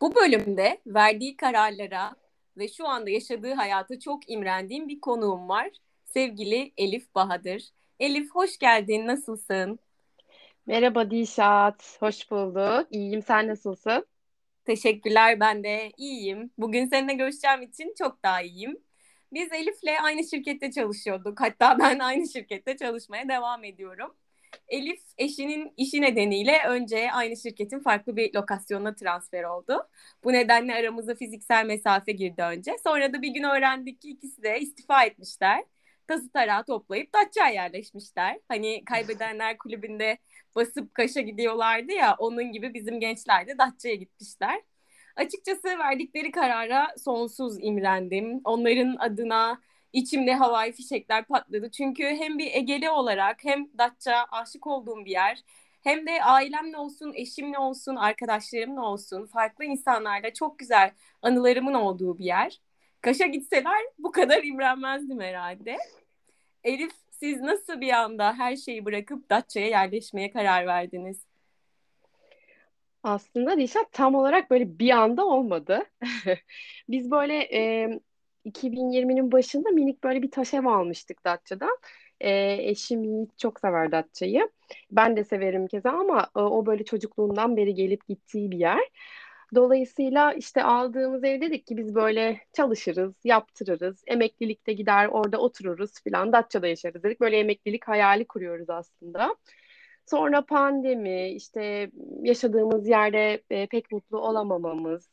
Bu bölümde verdiği kararlara ve şu anda yaşadığı hayata çok imrendiğim bir konuğum var. Sevgili Elif Bahadır. Elif hoş geldin, nasılsın? Merhaba Dişat, hoş bulduk. İyiyim, sen nasılsın? Teşekkürler, ben de iyiyim. Bugün seninle görüşeceğim için çok daha iyiyim. Biz Elif'le aynı şirkette çalışıyorduk. Hatta ben aynı şirkette çalışmaya devam ediyorum. Elif eşinin işi nedeniyle önce aynı şirketin farklı bir lokasyonuna transfer oldu. Bu nedenle aramıza fiziksel mesafe girdi önce. Sonra da bir gün öğrendik ki ikisi de istifa etmişler. Tası tarağı toplayıp Datça'ya yerleşmişler. Hani kaybedenler kulübünde basıp Kaş'a gidiyorlardı ya onun gibi bizim gençler de Datça'ya gitmişler. Açıkçası verdikleri karara sonsuz imrendim. Onların adına içimde havai fişekler patladı. Çünkü hem bir Egeli olarak hem Datça aşık olduğum bir yer. Hem de ailemle olsun, eşimle olsun, arkadaşlarımla olsun, farklı insanlarla çok güzel anılarımın olduğu bir yer. Kaş'a gitseler bu kadar imrenmezdim herhalde. Elif siz nasıl bir anda her şeyi bırakıp Datça'ya yerleşmeye karar verdiniz? Aslında Dişat tam olarak böyle bir anda olmadı. Biz böyle e, 2020'nin başında minik böyle bir taş ev almıştık Datça'dan. E, eşim Yiğit çok sever Datça'yı. Ben de severim keza ama e, o böyle çocukluğundan beri gelip gittiği bir yer. Dolayısıyla işte aldığımız ev dedik ki biz böyle çalışırız, yaptırırız, emeklilikte gider orada otururuz filan, Datça'da yaşarız dedik. Böyle emeklilik hayali kuruyoruz aslında. Sonra pandemi, işte yaşadığımız yerde e, pek mutlu olamamamız,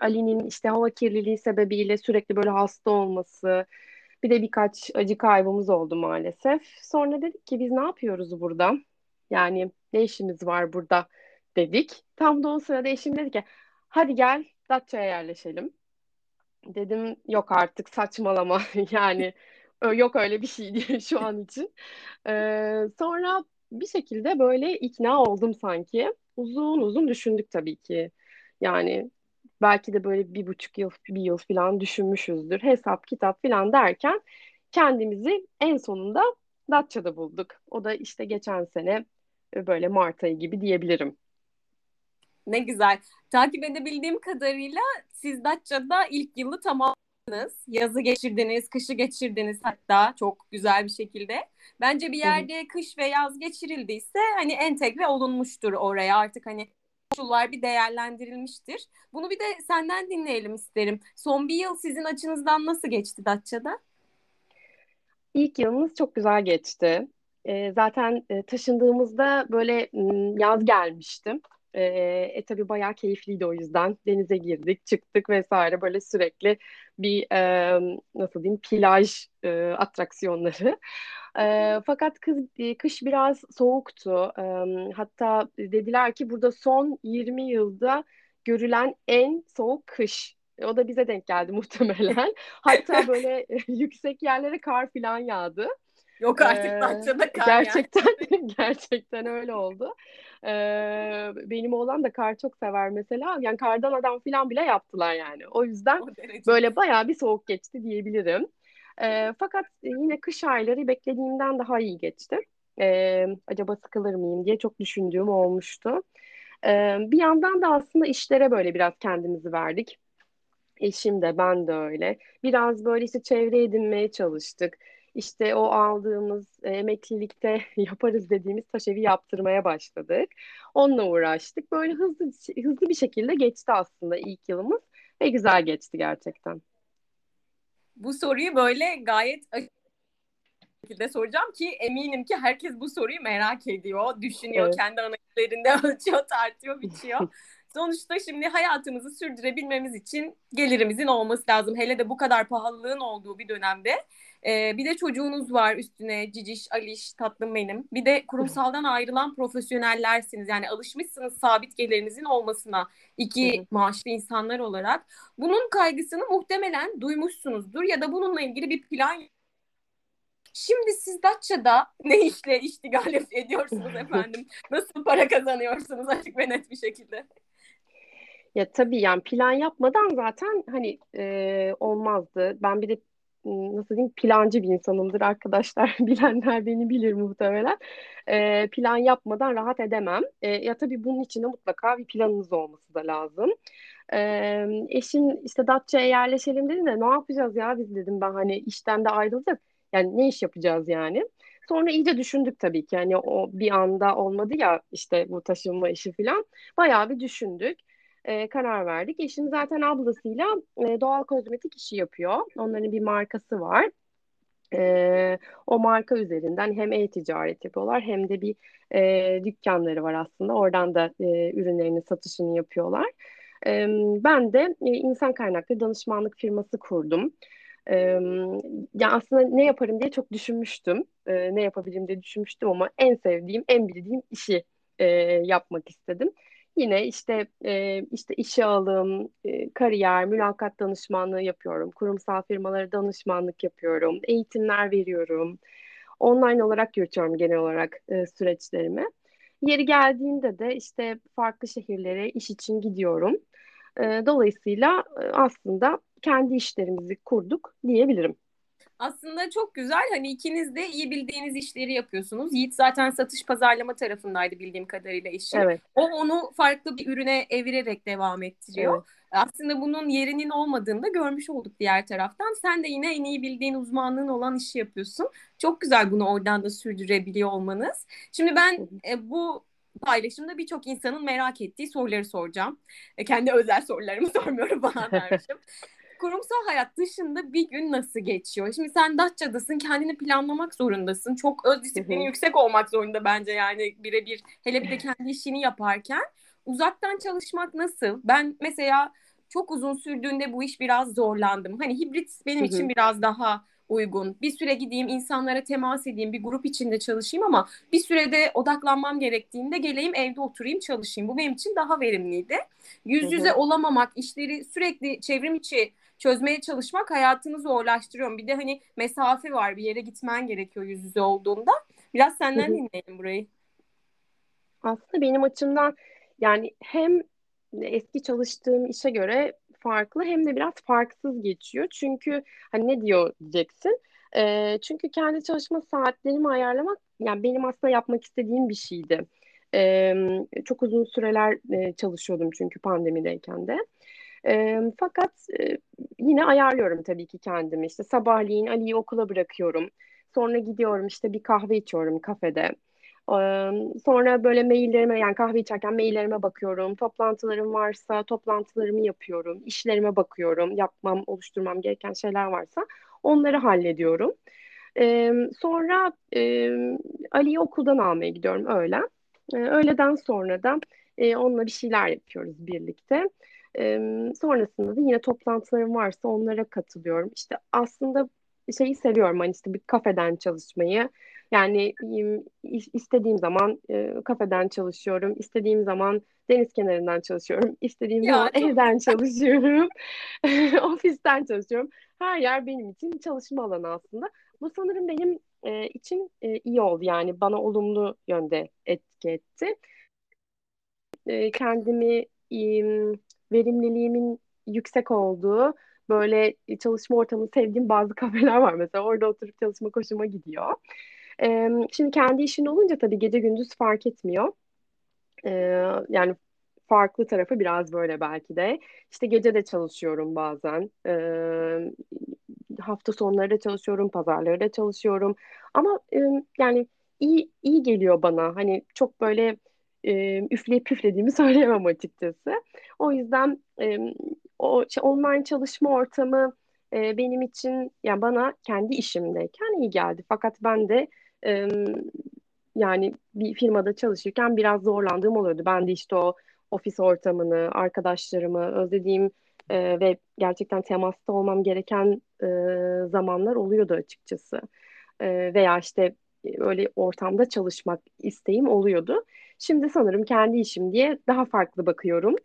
Ali'nin işte hava kirliliği sebebiyle sürekli böyle hasta olması, bir de birkaç acı kaybımız oldu maalesef. Sonra dedik ki biz ne yapıyoruz burada? Yani ne işimiz var burada dedik. Tam da o sırada eşim dedi ki hadi gel Datça'ya yerleşelim. Dedim yok artık saçmalama yani yok öyle bir şey diye şu an için. Ee, sonra bir şekilde böyle ikna oldum sanki. Uzun uzun düşündük tabii ki. Yani belki de böyle bir buçuk yıl, bir yıl falan düşünmüşüzdür. Hesap, kitap falan derken kendimizi en sonunda Datça'da bulduk. O da işte geçen sene böyle Mart ayı gibi diyebilirim. Ne güzel. Takip edebildiğim kadarıyla siz Datça'da ilk yılı tamamladınız. Yazı geçirdiniz, kışı geçirdiniz hatta çok güzel bir şekilde. Bence bir yerde Hı-hı. kış ve yaz geçirildiyse hani entegre olunmuştur oraya artık hani koşullar bir değerlendirilmiştir. Bunu bir de senden dinleyelim isterim. Son bir yıl sizin açınızdan nasıl geçti Datça'da? İlk yılımız çok güzel geçti. E, zaten e, taşındığımızda böyle yaz gelmiştim. E, e tabii bayağı keyifliydi o yüzden. Denize girdik, çıktık vesaire böyle sürekli bir e, nasıl diyeyim plaj e, atraksiyonları. E, fakat kız, e, kış biraz soğuktu. E, hatta dediler ki burada son 20 yılda görülen en soğuk kış. E, o da bize denk geldi muhtemelen. Hatta böyle yüksek yerlere kar falan yağdı. Yok artık ee, Datça'da kar Gerçekten yani. gerçekten öyle oldu. Ee, benim oğlan da kar çok sever mesela. Yani kardan adam falan bile yaptılar yani. O yüzden o böyle bayağı bir soğuk geçti diyebilirim. Ee, fakat yine kış ayları beklediğimden daha iyi geçti. Ee, acaba sıkılır mıyım diye çok düşündüğüm olmuştu. Ee, bir yandan da aslında işlere böyle biraz kendimizi verdik. Eşim de ben de öyle. Biraz böyle işte çevre edinmeye çalıştık işte o aldığımız e, emeklilikte yaparız dediğimiz taş evi yaptırmaya başladık. Onunla uğraştık. Böyle hızlı hızlı bir şekilde geçti aslında ilk yılımız ve güzel geçti gerçekten. Bu soruyu böyle gayet şekilde soracağım ki eminim ki herkes bu soruyu merak ediyor, düşünüyor, evet. kendi analizlerinde ölçüyor, tartıyor, biçiyor. Sonuçta şimdi hayatımızı sürdürebilmemiz için gelirimizin olması lazım. Hele de bu kadar pahalılığın olduğu bir dönemde ee, bir de çocuğunuz var üstüne ciciş, aliş, tatlım benim. Bir de kurumsaldan ayrılan profesyonellersiniz. Yani alışmışsınız sabit gelirinizin olmasına iki maaşlı insanlar olarak. Bunun kaygısını muhtemelen duymuşsunuzdur ya da bununla ilgili bir plan Şimdi siz Datça'da ne işle iştigal ediyorsunuz efendim? Nasıl para kazanıyorsunuz açık ve net bir şekilde? Ya tabii yani plan yapmadan zaten hani e, olmazdı. Ben bir de nasıl diyeyim plancı bir insanımdır arkadaşlar. Bilenler beni bilir muhtemelen. E, plan yapmadan rahat edemem. E, ya tabii bunun için de mutlaka bir planınız olması da lazım. E, eşim işte Datça'ya yerleşelim dedi de ne yapacağız ya biz dedim ben hani işten de ayrıldık. Yani ne iş yapacağız yani? Sonra iyice düşündük tabii ki. Hani o bir anda olmadı ya işte bu taşınma işi falan. Bayağı bir düşündük. E, karar verdik. Eşim zaten ablasıyla e, doğal kozmetik işi yapıyor. Onların bir markası var. E, o marka üzerinden hem e-ticaret yapıyorlar hem de bir e, dükkanları var aslında. Oradan da e, ürünlerinin satışını yapıyorlar. E, ben de e, insan kaynaklı danışmanlık firması kurdum. E, ya aslında ne yaparım diye çok düşünmüştüm. E, ne yapabilirim diye düşünmüştüm ama en sevdiğim, en bildiğim işi e, yapmak istedim. Yine işte e, işte işe alım, e, kariyer, mülakat danışmanlığı yapıyorum. Kurumsal firmalara danışmanlık yapıyorum. Eğitimler veriyorum. Online olarak yürütüyorum genel olarak e, süreçlerimi. Yeri geldiğinde de işte farklı şehirlere iş için gidiyorum. E, dolayısıyla aslında kendi işlerimizi kurduk diyebilirim. Aslında çok güzel. Hani ikiniz de iyi bildiğiniz işleri yapıyorsunuz. Yiğit zaten satış pazarlama tarafındaydı bildiğim kadarıyla işi. Evet. O onu farklı bir ürüne evirerek devam ettiriyor. Evet. Aslında bunun yerinin olmadığını da görmüş olduk diğer taraftan. Sen de yine en iyi bildiğin uzmanlığın olan işi yapıyorsun. Çok güzel bunu oradan da sürdürebiliyor olmanız. Şimdi ben e, bu paylaşımda birçok insanın merak ettiği soruları soracağım. E, kendi özel sorularımı sormuyorum bana dermişim kurumsal hayat dışında bir gün nasıl geçiyor? Şimdi sen Datça'dasın, kendini planlamak zorundasın. Çok öz disiplini yüksek olmak zorunda bence yani birebir. Hele bir de kendi işini yaparken. Uzaktan çalışmak nasıl? Ben mesela çok uzun sürdüğünde bu iş biraz zorlandım. Hani hibrit benim için biraz daha uygun. Bir süre gideyim, insanlara temas edeyim, bir grup içinde çalışayım ama bir sürede odaklanmam gerektiğinde geleyim evde oturayım çalışayım. Bu benim için daha verimliydi. Yüz yüze olamamak, işleri sürekli çevrim içi çözmeye çalışmak hayatını zorlaştırıyor. Bir de hani mesafe var bir yere gitmen gerekiyor yüz yüze olduğunda. Biraz senden dinleyelim burayı. Aslında benim açımdan yani hem eski çalıştığım işe göre farklı hem de biraz farksız geçiyor. Çünkü hani ne diyor diyeceksin. E, çünkü kendi çalışma saatlerimi ayarlamak yani benim aslında yapmak istediğim bir şeydi. E, çok uzun süreler e, çalışıyordum çünkü pandemideyken de. E, fakat e, yine ayarlıyorum tabii ki kendimi. İşte sabahleyin Ali'yi okula bırakıyorum. Sonra gidiyorum işte bir kahve içiyorum kafede. Sonra böyle maillerime yani kahve içerken maillerime bakıyorum. Toplantılarım varsa toplantılarımı yapıyorum. İşlerime bakıyorum. Yapmam, oluşturmam gereken şeyler varsa onları hallediyorum. Sonra Ali'yi okuldan almaya gidiyorum öğlen. Öğleden sonra da onunla bir şeyler yapıyoruz birlikte. E, sonrasında da yine toplantılarım varsa onlara katılıyorum. İşte aslında şeyi seviyorum hani işte bir kafeden çalışmayı. Yani istediğim zaman e, kafeden çalışıyorum, istediğim zaman deniz kenarından çalışıyorum, istediğim ya, zaman çok... evden çalışıyorum, ofisten çalışıyorum. Her yer benim için çalışma alanı aslında. Bu sanırım benim e, için e, iyi oldu yani bana olumlu yönde etki etti. E, kendimi e, verimliliğimin yüksek olduğu böyle çalışma ortamını sevdiğim bazı kafeler var mesela orada oturup çalışma hoşuma gidiyor. Ee, şimdi kendi işin olunca tabii gece gündüz fark etmiyor. Ee, yani farklı tarafı biraz böyle belki de. İşte gece de çalışıyorum bazen. Ee, hafta sonları da çalışıyorum, pazarları da çalışıyorum. Ama e, yani iyi iyi geliyor bana. Hani çok böyle e, üfleyip püflediğimi söyleyemem açıkçası. O yüzden e, o şey, online çalışma ortamı e, benim için yani bana kendi işimdeyken iyi geldi. Fakat ben de e, yani bir firmada çalışırken biraz zorlandığım oluyordu. Ben de işte o ofis ortamını, arkadaşlarımı özlediğim e, ve gerçekten temasta olmam gereken e, zamanlar oluyordu açıkçası. E, veya işte öyle ortamda çalışmak isteğim oluyordu. Şimdi sanırım kendi işim diye daha farklı bakıyorum.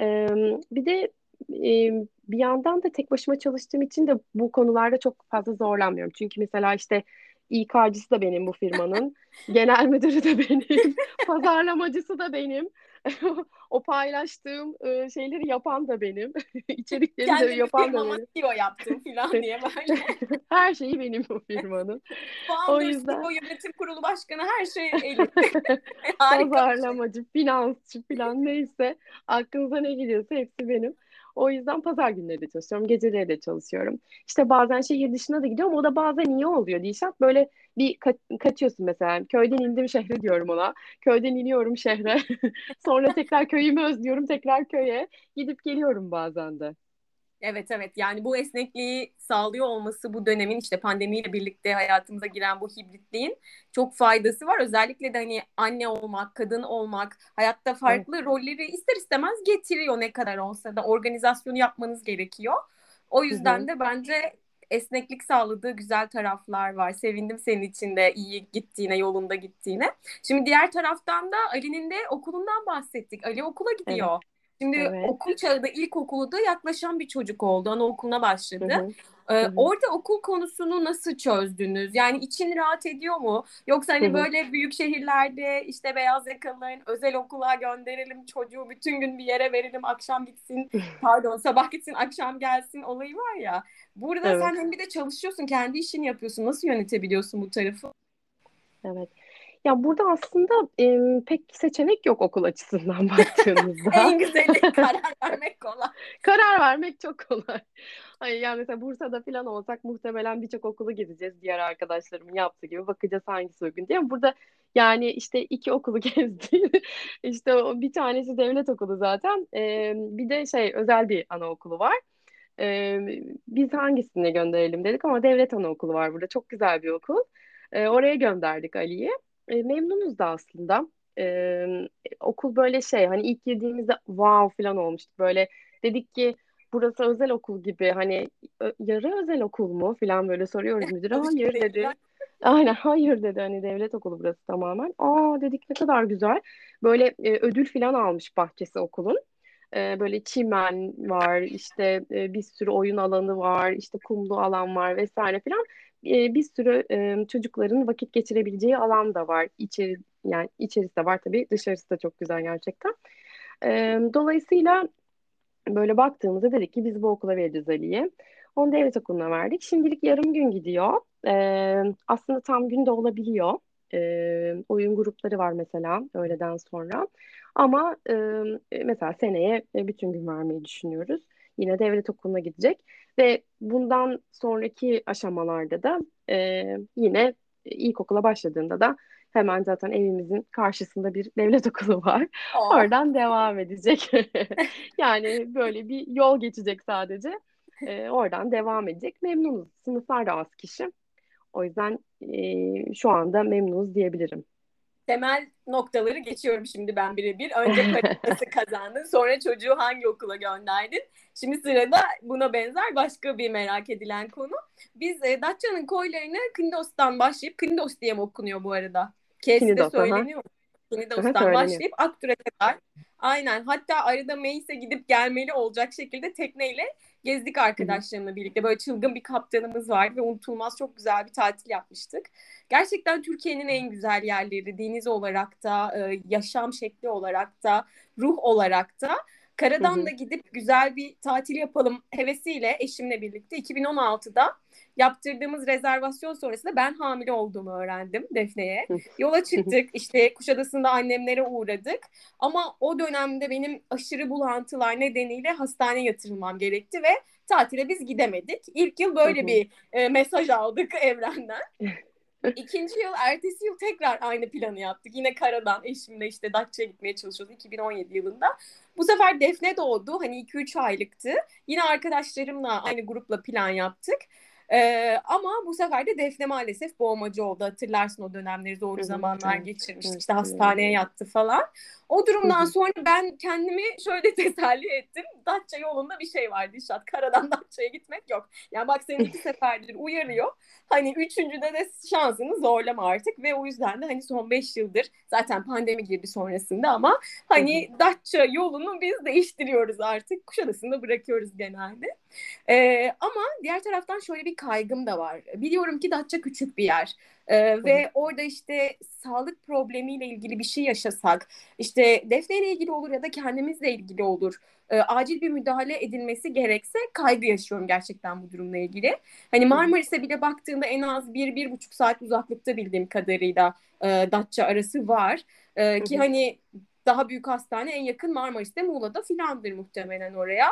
Ee, bir de e, bir yandan da tek başıma çalıştığım için de bu konularda çok fazla zorlanmıyorum. Çünkü mesela işte İK'cısı da benim bu firmanın, genel müdürü de benim, pazarlamacısı da benim. o paylaştığım e, şeyleri yapan da benim. İçerikleri de yapan da benim. CEO yaptım falan diye böyle. her şeyi benim o firmanın. o yüzden. CEO yönetim kurulu başkanı her şey elim. Pazarlamacı, finansçı falan neyse aklınıza ne geliyorsa hepsi benim. O yüzden pazar günleri de çalışıyorum. Geceleri de çalışıyorum. İşte bazen şehir dışına da gidiyorum. O da bazen iyi oluyor Dişat. Böyle bir ka- kaçıyorsun mesela. Köyden indim şehre diyorum ona. Köyden iniyorum şehre. Sonra tekrar köyümü özlüyorum. Tekrar köye. Gidip geliyorum bazen de. Evet evet yani bu esnekliği sağlıyor olması bu dönemin işte pandemiyle birlikte hayatımıza giren bu hibritliğin çok faydası var. Özellikle de hani anne olmak, kadın olmak, hayatta farklı evet. rolleri ister istemez getiriyor ne kadar olsa da organizasyonu yapmanız gerekiyor. O yüzden Hı-hı. de bence esneklik sağladığı güzel taraflar var. Sevindim senin için de iyi gittiğine, yolunda gittiğine. Şimdi diğer taraftan da Ali'nin de okulundan bahsettik. Ali okula gidiyor. Evet. Şimdi evet. okul çağında ilkokulu da yaklaşan bir çocuk oldu. Anaokuluna başladı. Hı hı. Ee, hı hı. Orada okul konusunu nasıl çözdünüz? Yani için rahat ediyor mu? Yoksa hani hı hı. böyle büyük şehirlerde işte beyaz yakalıların özel okula gönderelim çocuğu bütün gün bir yere verelim akşam gitsin pardon sabah gitsin akşam gelsin olayı var ya. Burada evet. sen hem bir de çalışıyorsun kendi işini yapıyorsun. Nasıl yönetebiliyorsun bu tarafı? Evet. Ya burada aslında e, pek seçenek yok okul açısından baktığımızda. en güzeli karar vermek kolay. karar vermek çok kolay. Hayır yani mesela Bursa'da falan olsak muhtemelen birçok okulu gideceğiz diğer arkadaşlarımın yaptığı gibi bakacağız hangisi uygun diye. Burada yani işte iki okulu gezdi. işte bir tanesi devlet okulu zaten. Ee, bir de şey özel bir anaokulu var. Ee, biz hangisine gönderelim dedik ama devlet anaokulu var burada. Çok güzel bir okul. Ee, oraya gönderdik Ali'yi. E, memnunuz da aslında. E, okul böyle şey hani ilk girdiğimizde wow falan olmuştu. Böyle dedik ki burası özel okul gibi hani yarı özel okul mu falan böyle soruyoruz müdüre. Hayır dedi. Aynen hayır dedi hani devlet okulu burası tamamen. Aa dedik ne kadar güzel. Böyle e, ödül falan almış bahçesi okulun. E, böyle çimen var işte e, bir sürü oyun alanı var işte kumlu alan var vesaire falan e, bir sürü e, çocukların vakit geçirebileceği alan da var. İçeri yani içerisi de var tabii dışarısı da çok güzel gerçekten. E, dolayısıyla böyle baktığımızda dedik ki biz bu okula vereceğiz Ali'ye. Onu devlet okuluna verdik. Şimdilik yarım gün gidiyor. E, aslında tam gün de olabiliyor. E, oyun grupları var mesela öğleden sonra. Ama e, mesela seneye bütün gün vermeyi düşünüyoruz. Yine devlet okuluna gidecek. Ve bundan sonraki aşamalarda da e, yine ilkokula başladığında da hemen zaten evimizin karşısında bir devlet okulu var. Oh. Oradan devam edecek. yani böyle bir yol geçecek sadece. E, oradan devam edecek. Memnunuz. Sınıflar da az kişi. O yüzden e, şu anda memnunuz diyebilirim temel noktaları geçiyorum şimdi ben birebir. Önce nasıl kazandın, sonra çocuğu hangi okula gönderdin. Şimdi sırada buna benzer başka bir merak edilen konu. Biz e, Datça'nın koylarını Kindos'tan başlayıp, Kindos diye mi okunuyor bu arada? Kes'te söyleniyor. Kindos'tan başlayıp Aktur'a kadar. Aynen. Hatta arada Meis'e gidip gelmeli olacak şekilde tekneyle gezdik arkadaşlarımla birlikte. Böyle çılgın bir kaptanımız vardı ve unutulmaz çok güzel bir tatil yapmıştık. Gerçekten Türkiye'nin en güzel yerleri deniz olarak da, e, yaşam şekli olarak da, ruh olarak da. Karadan da gidip güzel bir tatil yapalım hevesiyle eşimle birlikte 2016'da yaptırdığımız rezervasyon sonrasında ben hamile olduğumu öğrendim Defne'ye. Yola çıktık işte Kuşadası'nda annemlere uğradık ama o dönemde benim aşırı bulantılar nedeniyle hastaneye yatırılmam gerekti ve tatile biz gidemedik. İlk yıl böyle bir e, mesaj aldık evrenden. İkinci yıl, ertesi yıl tekrar aynı planı yaptık. Yine karadan eşimle işte Datça'ya gitmeye çalışıyoruz 2017 yılında. Bu sefer Defne doğdu. Hani 2-3 aylıktı. Yine arkadaşlarımla aynı grupla plan yaptık. Ee, ama bu sefer de Defne maalesef boğmacı oldu. Hatırlarsın o dönemleri zor zamanlar geçirmiş. İşte hastaneye yattı falan. O durumdan sonra ben kendimi şöyle teselli ettim. Datça yolunda bir şey var Dişat. Karadan Datça'ya gitmek yok. Yani bak seni iki seferdir uyarıyor. Hani üçüncüde de şansını zorlama artık ve o yüzden de hani son beş yıldır zaten pandemi girdi sonrasında ama hani Datça yolunu biz değiştiriyoruz artık. Kuşadası'nda bırakıyoruz genelde. Ee, ama diğer taraftan şöyle bir kaygım da var. Biliyorum ki Datça küçük bir yer. Ee, ve orada işte sağlık problemiyle ilgili bir şey yaşasak, işte Defne ile ilgili olur ya da kendimizle ilgili olur. E, acil bir müdahale edilmesi gerekse kaygı yaşıyorum gerçekten bu durumla ilgili. Hani Marmaris'e bile baktığında en az bir, bir buçuk saat uzaklıkta bildiğim kadarıyla e, Datça arası var. E, ki hani daha büyük hastane en yakın Marmaris'te Muğla'da filandır muhtemelen oraya.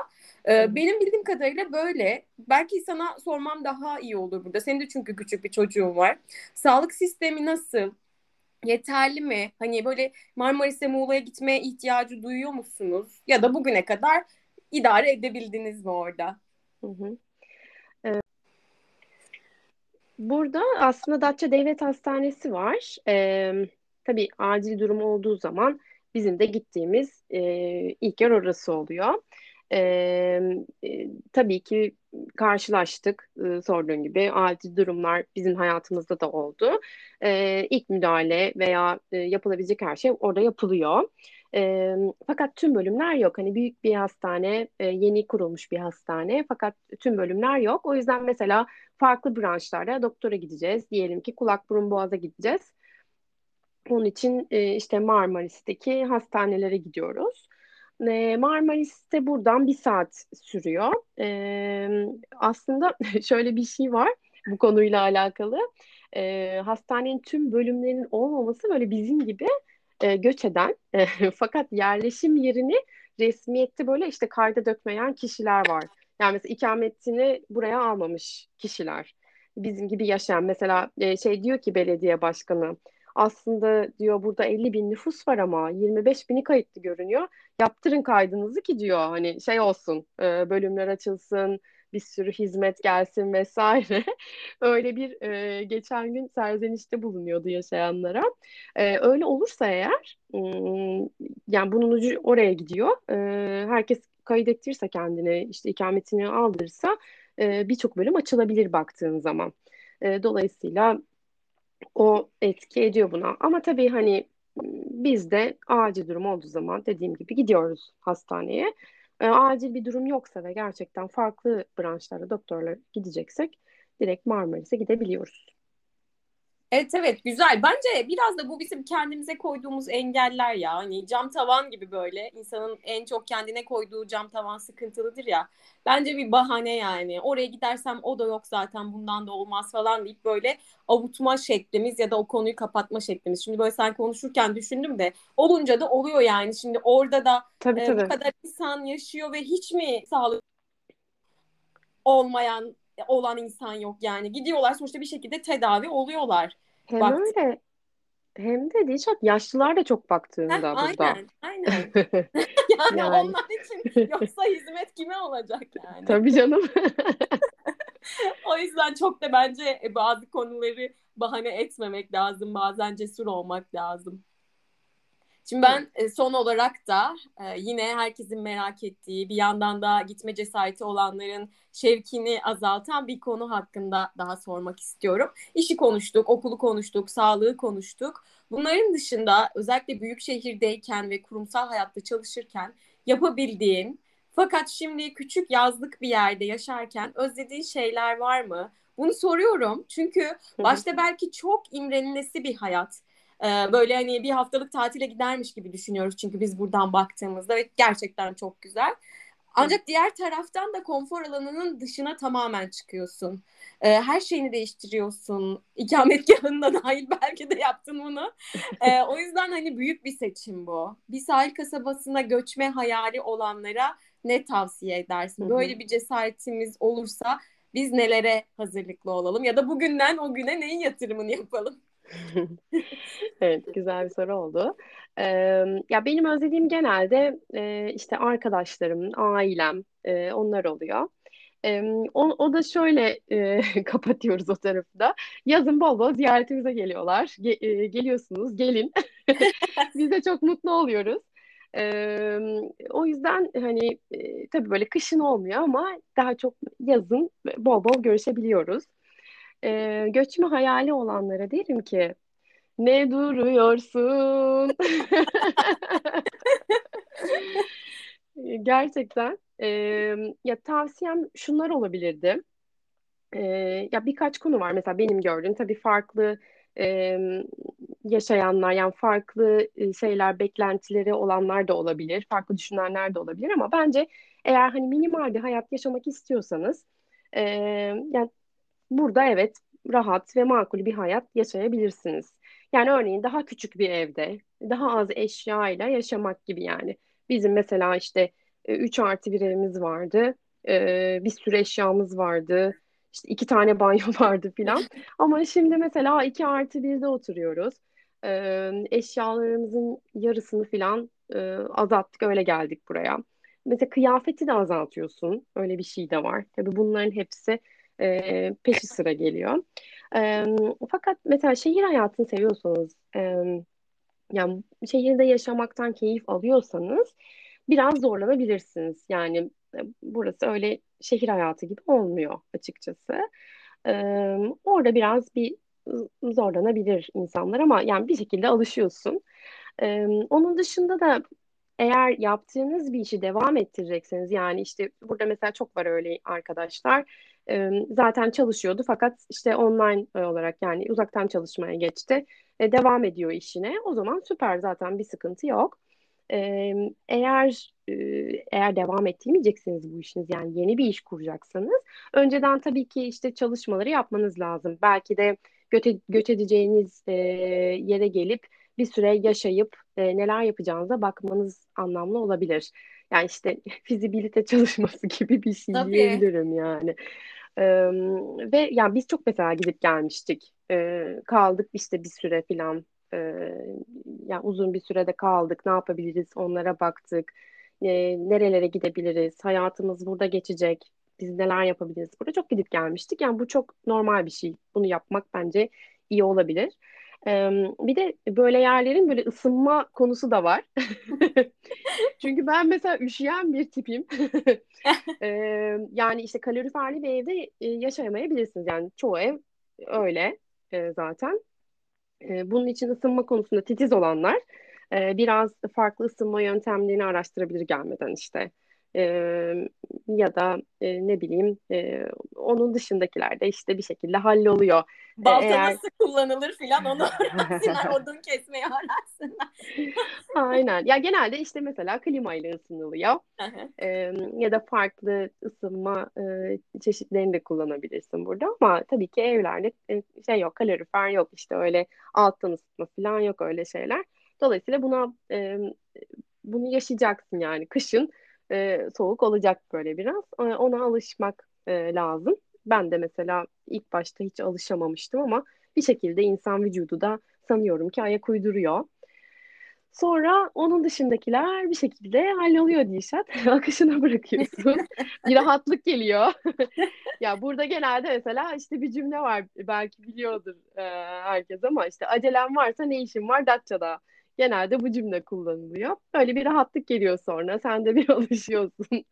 Ee, benim bildiğim kadarıyla böyle. Belki sana sormam daha iyi olur burada. Senin de çünkü küçük bir çocuğun var. Sağlık sistemi nasıl? Yeterli mi? Hani böyle Marmaris'e Muğla'ya gitmeye ihtiyacı duyuyor musunuz? Ya da bugüne kadar idare edebildiniz mi orada? Hı hı. Ee, burada aslında Datça Devlet Hastanesi var. Ee, tabii acil durum olduğu zaman bizim de gittiğimiz e, ilk yer orası oluyor. E, e, tabii ki karşılaştık e, sorduğun gibi acil durumlar bizim hayatımızda da oldu. E, ilk müdahale veya e, yapılabilecek her şey orada yapılıyor. E, fakat tüm bölümler yok. Hani büyük bir hastane, e, yeni kurulmuş bir hastane fakat tüm bölümler yok. O yüzden mesela farklı branşlarda doktora gideceğiz. Diyelim ki kulak burun boğaza gideceğiz. Onun için e, işte Marmaris'teki hastanelere gidiyoruz. E, Marmaris'te buradan bir saat sürüyor. E, aslında şöyle bir şey var bu konuyla alakalı. E, hastanenin tüm bölümlerinin olmaması böyle bizim gibi e, göç eden e, fakat yerleşim yerini resmiyette böyle işte kayda dökmeyen kişiler var. Yani mesela ikametini buraya almamış kişiler. Bizim gibi yaşayan mesela e, şey diyor ki belediye başkanı aslında diyor burada 50 bin nüfus var ama 25 bini kayıtlı görünüyor. Yaptırın kaydınızı ki diyor hani şey olsun e, bölümler açılsın bir sürü hizmet gelsin vesaire. Öyle bir e, geçen gün serzenişte bulunuyordu yaşayanlara. E, öyle olursa eğer yani bunun ucu oraya gidiyor. E, herkes kaydettirirse kendine işte ikametini aldırırsa e, birçok bölüm açılabilir baktığın zaman. E, dolayısıyla o etki ediyor buna. Ama tabii hani biz de acil durum olduğu zaman dediğim gibi gidiyoruz hastaneye. E, acil bir durum yoksa ve gerçekten farklı branşlarda doktorlar gideceksek direkt Marmaris'e gidebiliyoruz. Evet evet güzel. Bence biraz da bu bizim kendimize koyduğumuz engeller ya. Hani cam tavan gibi böyle insanın en çok kendine koyduğu cam tavan sıkıntılıdır ya. Bence bir bahane yani. Oraya gidersem o da yok zaten bundan da olmaz falan deyip böyle avutma şeklimiz ya da o konuyu kapatma şeklimiz. Şimdi böyle sen konuşurken düşündüm de olunca da oluyor yani. Şimdi orada da tabii, e, tabii. bu kadar insan yaşıyor ve hiç mi sağlık olmayan olan insan yok yani. Gidiyorlar sonuçta bir şekilde tedavi oluyorlar. Hem Baktım. öyle hem de Dilşat yaşlılar da çok baktığında Heh, burada. Aynen, aynen. yani, yani onlar için yoksa hizmet kime olacak yani? Tabii canım. o yüzden çok da bence bazı konuları bahane etmemek lazım. Bazen cesur olmak lazım. Şimdi ben e, son olarak da e, yine herkesin merak ettiği bir yandan da gitme cesareti olanların şevkini azaltan bir konu hakkında daha sormak istiyorum. İşi konuştuk, okulu konuştuk, sağlığı konuştuk. Bunların dışında özellikle büyük şehirdeyken ve kurumsal hayatta çalışırken yapabildiğin fakat şimdi küçük yazlık bir yerde yaşarken özlediğin şeyler var mı? Bunu soruyorum çünkü başta belki çok imrenilesi bir hayat böyle hani bir haftalık tatile gidermiş gibi düşünüyoruz çünkü biz buradan baktığımızda ve gerçekten çok güzel. Ancak diğer taraftan da konfor alanının dışına tamamen çıkıyorsun. Ee, her şeyini değiştiriyorsun. İkametgahında dahil belki de yaptın bunu. Ee, o yüzden hani büyük bir seçim bu. Bir sahil kasabasına göçme hayali olanlara ne tavsiye edersin? Böyle bir cesaretimiz olursa biz nelere hazırlıklı olalım? Ya da bugünden o güne neyin yatırımını yapalım? evet, güzel bir soru oldu. Ee, ya benim özlediğim genelde e, işte arkadaşlarım, ailem, e, onlar oluyor. E, o, o da şöyle e, kapatıyoruz o tarafı da. Yazın bol bol ziyaretimize geliyorlar. Ge, e, geliyorsunuz, gelin. Biz de çok mutlu oluyoruz. Ee, o yüzden hani e, tabii böyle kışın olmuyor ama daha çok yazın bol bol görüşebiliyoruz e, göçme hayali olanlara derim ki ne duruyorsun? Gerçekten e, ya tavsiyem şunlar olabilirdi. e, ya birkaç konu var. Mesela benim gördüğüm tabii farklı e, yaşayanlar yani farklı şeyler beklentileri olanlar da olabilir. Farklı düşünenler de olabilir ama bence eğer hani minimal bir hayat yaşamak istiyorsanız e, yani burada evet rahat ve makul bir hayat yaşayabilirsiniz. Yani örneğin daha küçük bir evde, daha az eşyayla yaşamak gibi yani. Bizim mesela işte 3 artı bir evimiz vardı. Bir sürü eşyamız vardı. İşte iki tane banyo vardı filan. Ama şimdi mesela 2 artı 1'de oturuyoruz. Eşyalarımızın yarısını filan azalttık öyle geldik buraya. Mesela kıyafeti de azaltıyorsun. Öyle bir şey de var. Tabii bunların hepsi peşi sıra geliyor. E, fakat mesela şehir hayatını seviyorsanız, e, yani şehirde yaşamaktan keyif alıyorsanız biraz zorlanabilirsiniz. Yani e, burası öyle şehir hayatı gibi olmuyor açıkçası. E, orada biraz bir zorlanabilir insanlar ama yani bir şekilde alışıyorsun. E, onun dışında da eğer yaptığınız bir işi devam ettirecekseniz yani işte burada mesela çok var öyle arkadaşlar zaten çalışıyordu fakat işte online olarak yani uzaktan çalışmaya geçti. devam ediyor işine. O zaman süper zaten bir sıkıntı yok. eğer eğer devam ettirmeyeceksiniz bu işiniz yani yeni bir iş kuracaksanız önceden tabii ki işte çalışmaları yapmanız lazım. Belki de göç, göç edeceğiniz yere gelip bir süre yaşayıp neler yapacağınıza bakmanız anlamlı olabilir. Yani işte fizibilite çalışması gibi bir şey Tabii. diyebilirim yani. Ee, ve yani biz çok mesela gidip gelmiştik. Ee, kaldık işte bir süre filan. Ee, yani uzun bir sürede kaldık. Ne yapabiliriz? Onlara baktık. Ee, nerelere gidebiliriz? Hayatımız burada geçecek. Biz neler yapabiliriz? Burada çok gidip gelmiştik. Yani bu çok normal bir şey. Bunu yapmak bence iyi olabilir. Bir de böyle yerlerin böyle ısınma konusu da var. Çünkü ben mesela üşüyen bir tipim. yani işte kaloriferli bir evde yaşayamayabilirsiniz. Yani çoğu ev öyle zaten. Bunun için ısınma konusunda titiz olanlar biraz farklı ısınma yöntemlerini araştırabilir gelmeden işte. Ya da ne bileyim onun dışındakilerde işte bir şekilde halloluyor. Balta Eğer... nasıl kullanılır filan onu öğrensinler. odun kesmeyi öğrensinler. Aynen. Ya genelde işte mesela klima ile ısınılıyor. ee, ya da farklı ısınma e, çeşitlerini de kullanabilirsin burada. Ama tabii ki evlerde e, şey yok, kalorifer yok. işte öyle alttan ısıtma falan yok öyle şeyler. Dolayısıyla buna e, bunu yaşayacaksın yani. Kışın e, soğuk olacak böyle biraz. E, ona alışmak e, lazım. Ben de mesela ilk başta hiç alışamamıştım ama bir şekilde insan vücudu da sanıyorum ki ayak uyduruyor. Sonra onun dışındakiler bir şekilde halloluyor Dişat. Akışına bırakıyorsun. bir rahatlık geliyor. ya burada genelde mesela işte bir cümle var. Belki biliyordur e, herkes ama işte acelem varsa ne işin var Datça'da. Genelde bu cümle kullanılıyor. Öyle bir rahatlık geliyor sonra. Sen de bir alışıyorsun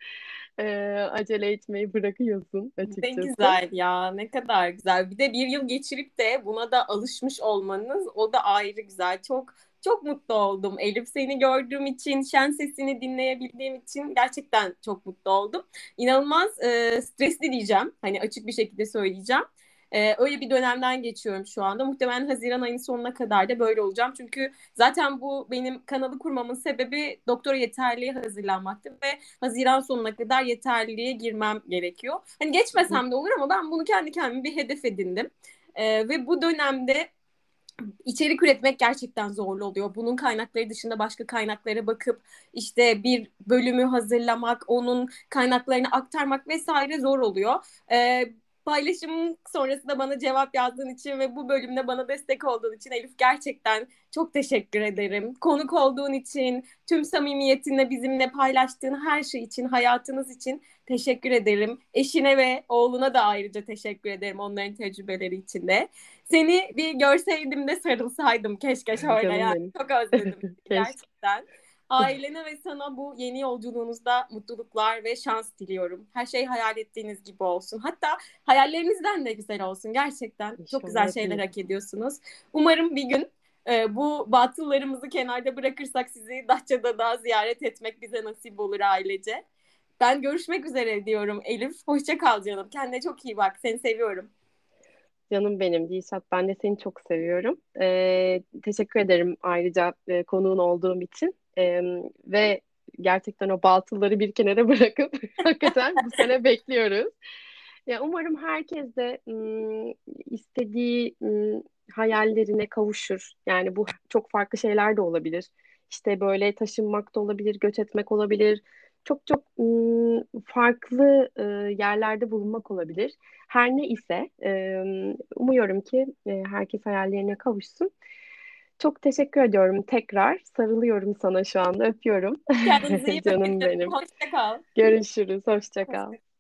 e, acele etmeyi bırakıyorsun açıkçası. Ne güzel ya ne kadar güzel. Bir de bir yıl geçirip de buna da alışmış olmanız o da ayrı güzel. Çok çok mutlu oldum. Elif seni gördüğüm için, şen sesini dinleyebildiğim için gerçekten çok mutlu oldum. İnanılmaz e, stresli diyeceğim. Hani açık bir şekilde söyleyeceğim. Ee, öyle bir dönemden geçiyorum şu anda. Muhtemelen Haziran ayının sonuna kadar da böyle olacağım. Çünkü zaten bu benim kanalı kurmamın sebebi doktora yeterliğe hazırlanmaktı ve Haziran sonuna kadar yeterliliğe girmem gerekiyor. Hani geçmesem de olur ama ben bunu kendi kendime bir hedef edindim. Ee, ve bu dönemde içerik üretmek gerçekten zorlu oluyor. Bunun kaynakları dışında başka kaynaklara bakıp işte bir bölümü hazırlamak, onun kaynaklarını aktarmak vesaire zor oluyor. Ee, paylaşım sonrasında bana cevap yazdığın için ve bu bölümde bana destek olduğun için Elif gerçekten çok teşekkür ederim. Konuk olduğun için, tüm samimiyetinle bizimle paylaştığın her şey için, hayatınız için teşekkür ederim. Eşine ve oğluna da ayrıca teşekkür ederim onların tecrübeleri için de. Seni bir görseydim de sarılsaydım keşke şöyle yani. Çok özledim gerçekten. Ailene ve sana bu yeni yolculuğunuzda mutluluklar ve şans diliyorum. Her şey hayal ettiğiniz gibi olsun. Hatta hayallerinizden de güzel olsun. Gerçekten İnşallah çok güzel şeyler hak ediyorsunuz. Umarım bir gün e, bu batıllarımızı kenarda bırakırsak sizi Datça'da daha ziyaret etmek bize nasip olur ailece. Ben görüşmek üzere diyorum Elif. Hoşça kal canım. Kendine çok iyi bak. Seni seviyorum. Canım benim Dilşat. Ben de seni çok seviyorum. Ee, teşekkür ederim ayrıca e, konuğun olduğum için. Ee, ve gerçekten o batılları bir kenara bırakıp hakikaten bu sene bekliyoruz. Ya umarım herkes de istediği hayallerine kavuşur. Yani bu çok farklı şeyler de olabilir. İşte böyle taşınmak da olabilir, göç etmek olabilir. Çok çok farklı e, yerlerde bulunmak olabilir. Her ne ise e, umuyorum ki e, herkes hayallerine kavuşsun. Çok teşekkür ediyorum tekrar. Sarılıyorum sana şu anda. Öpüyorum. Kendinize iyi bakın. Canım benim. Hoşça kal. Görüşürüz. Hoşça kal. Hoşça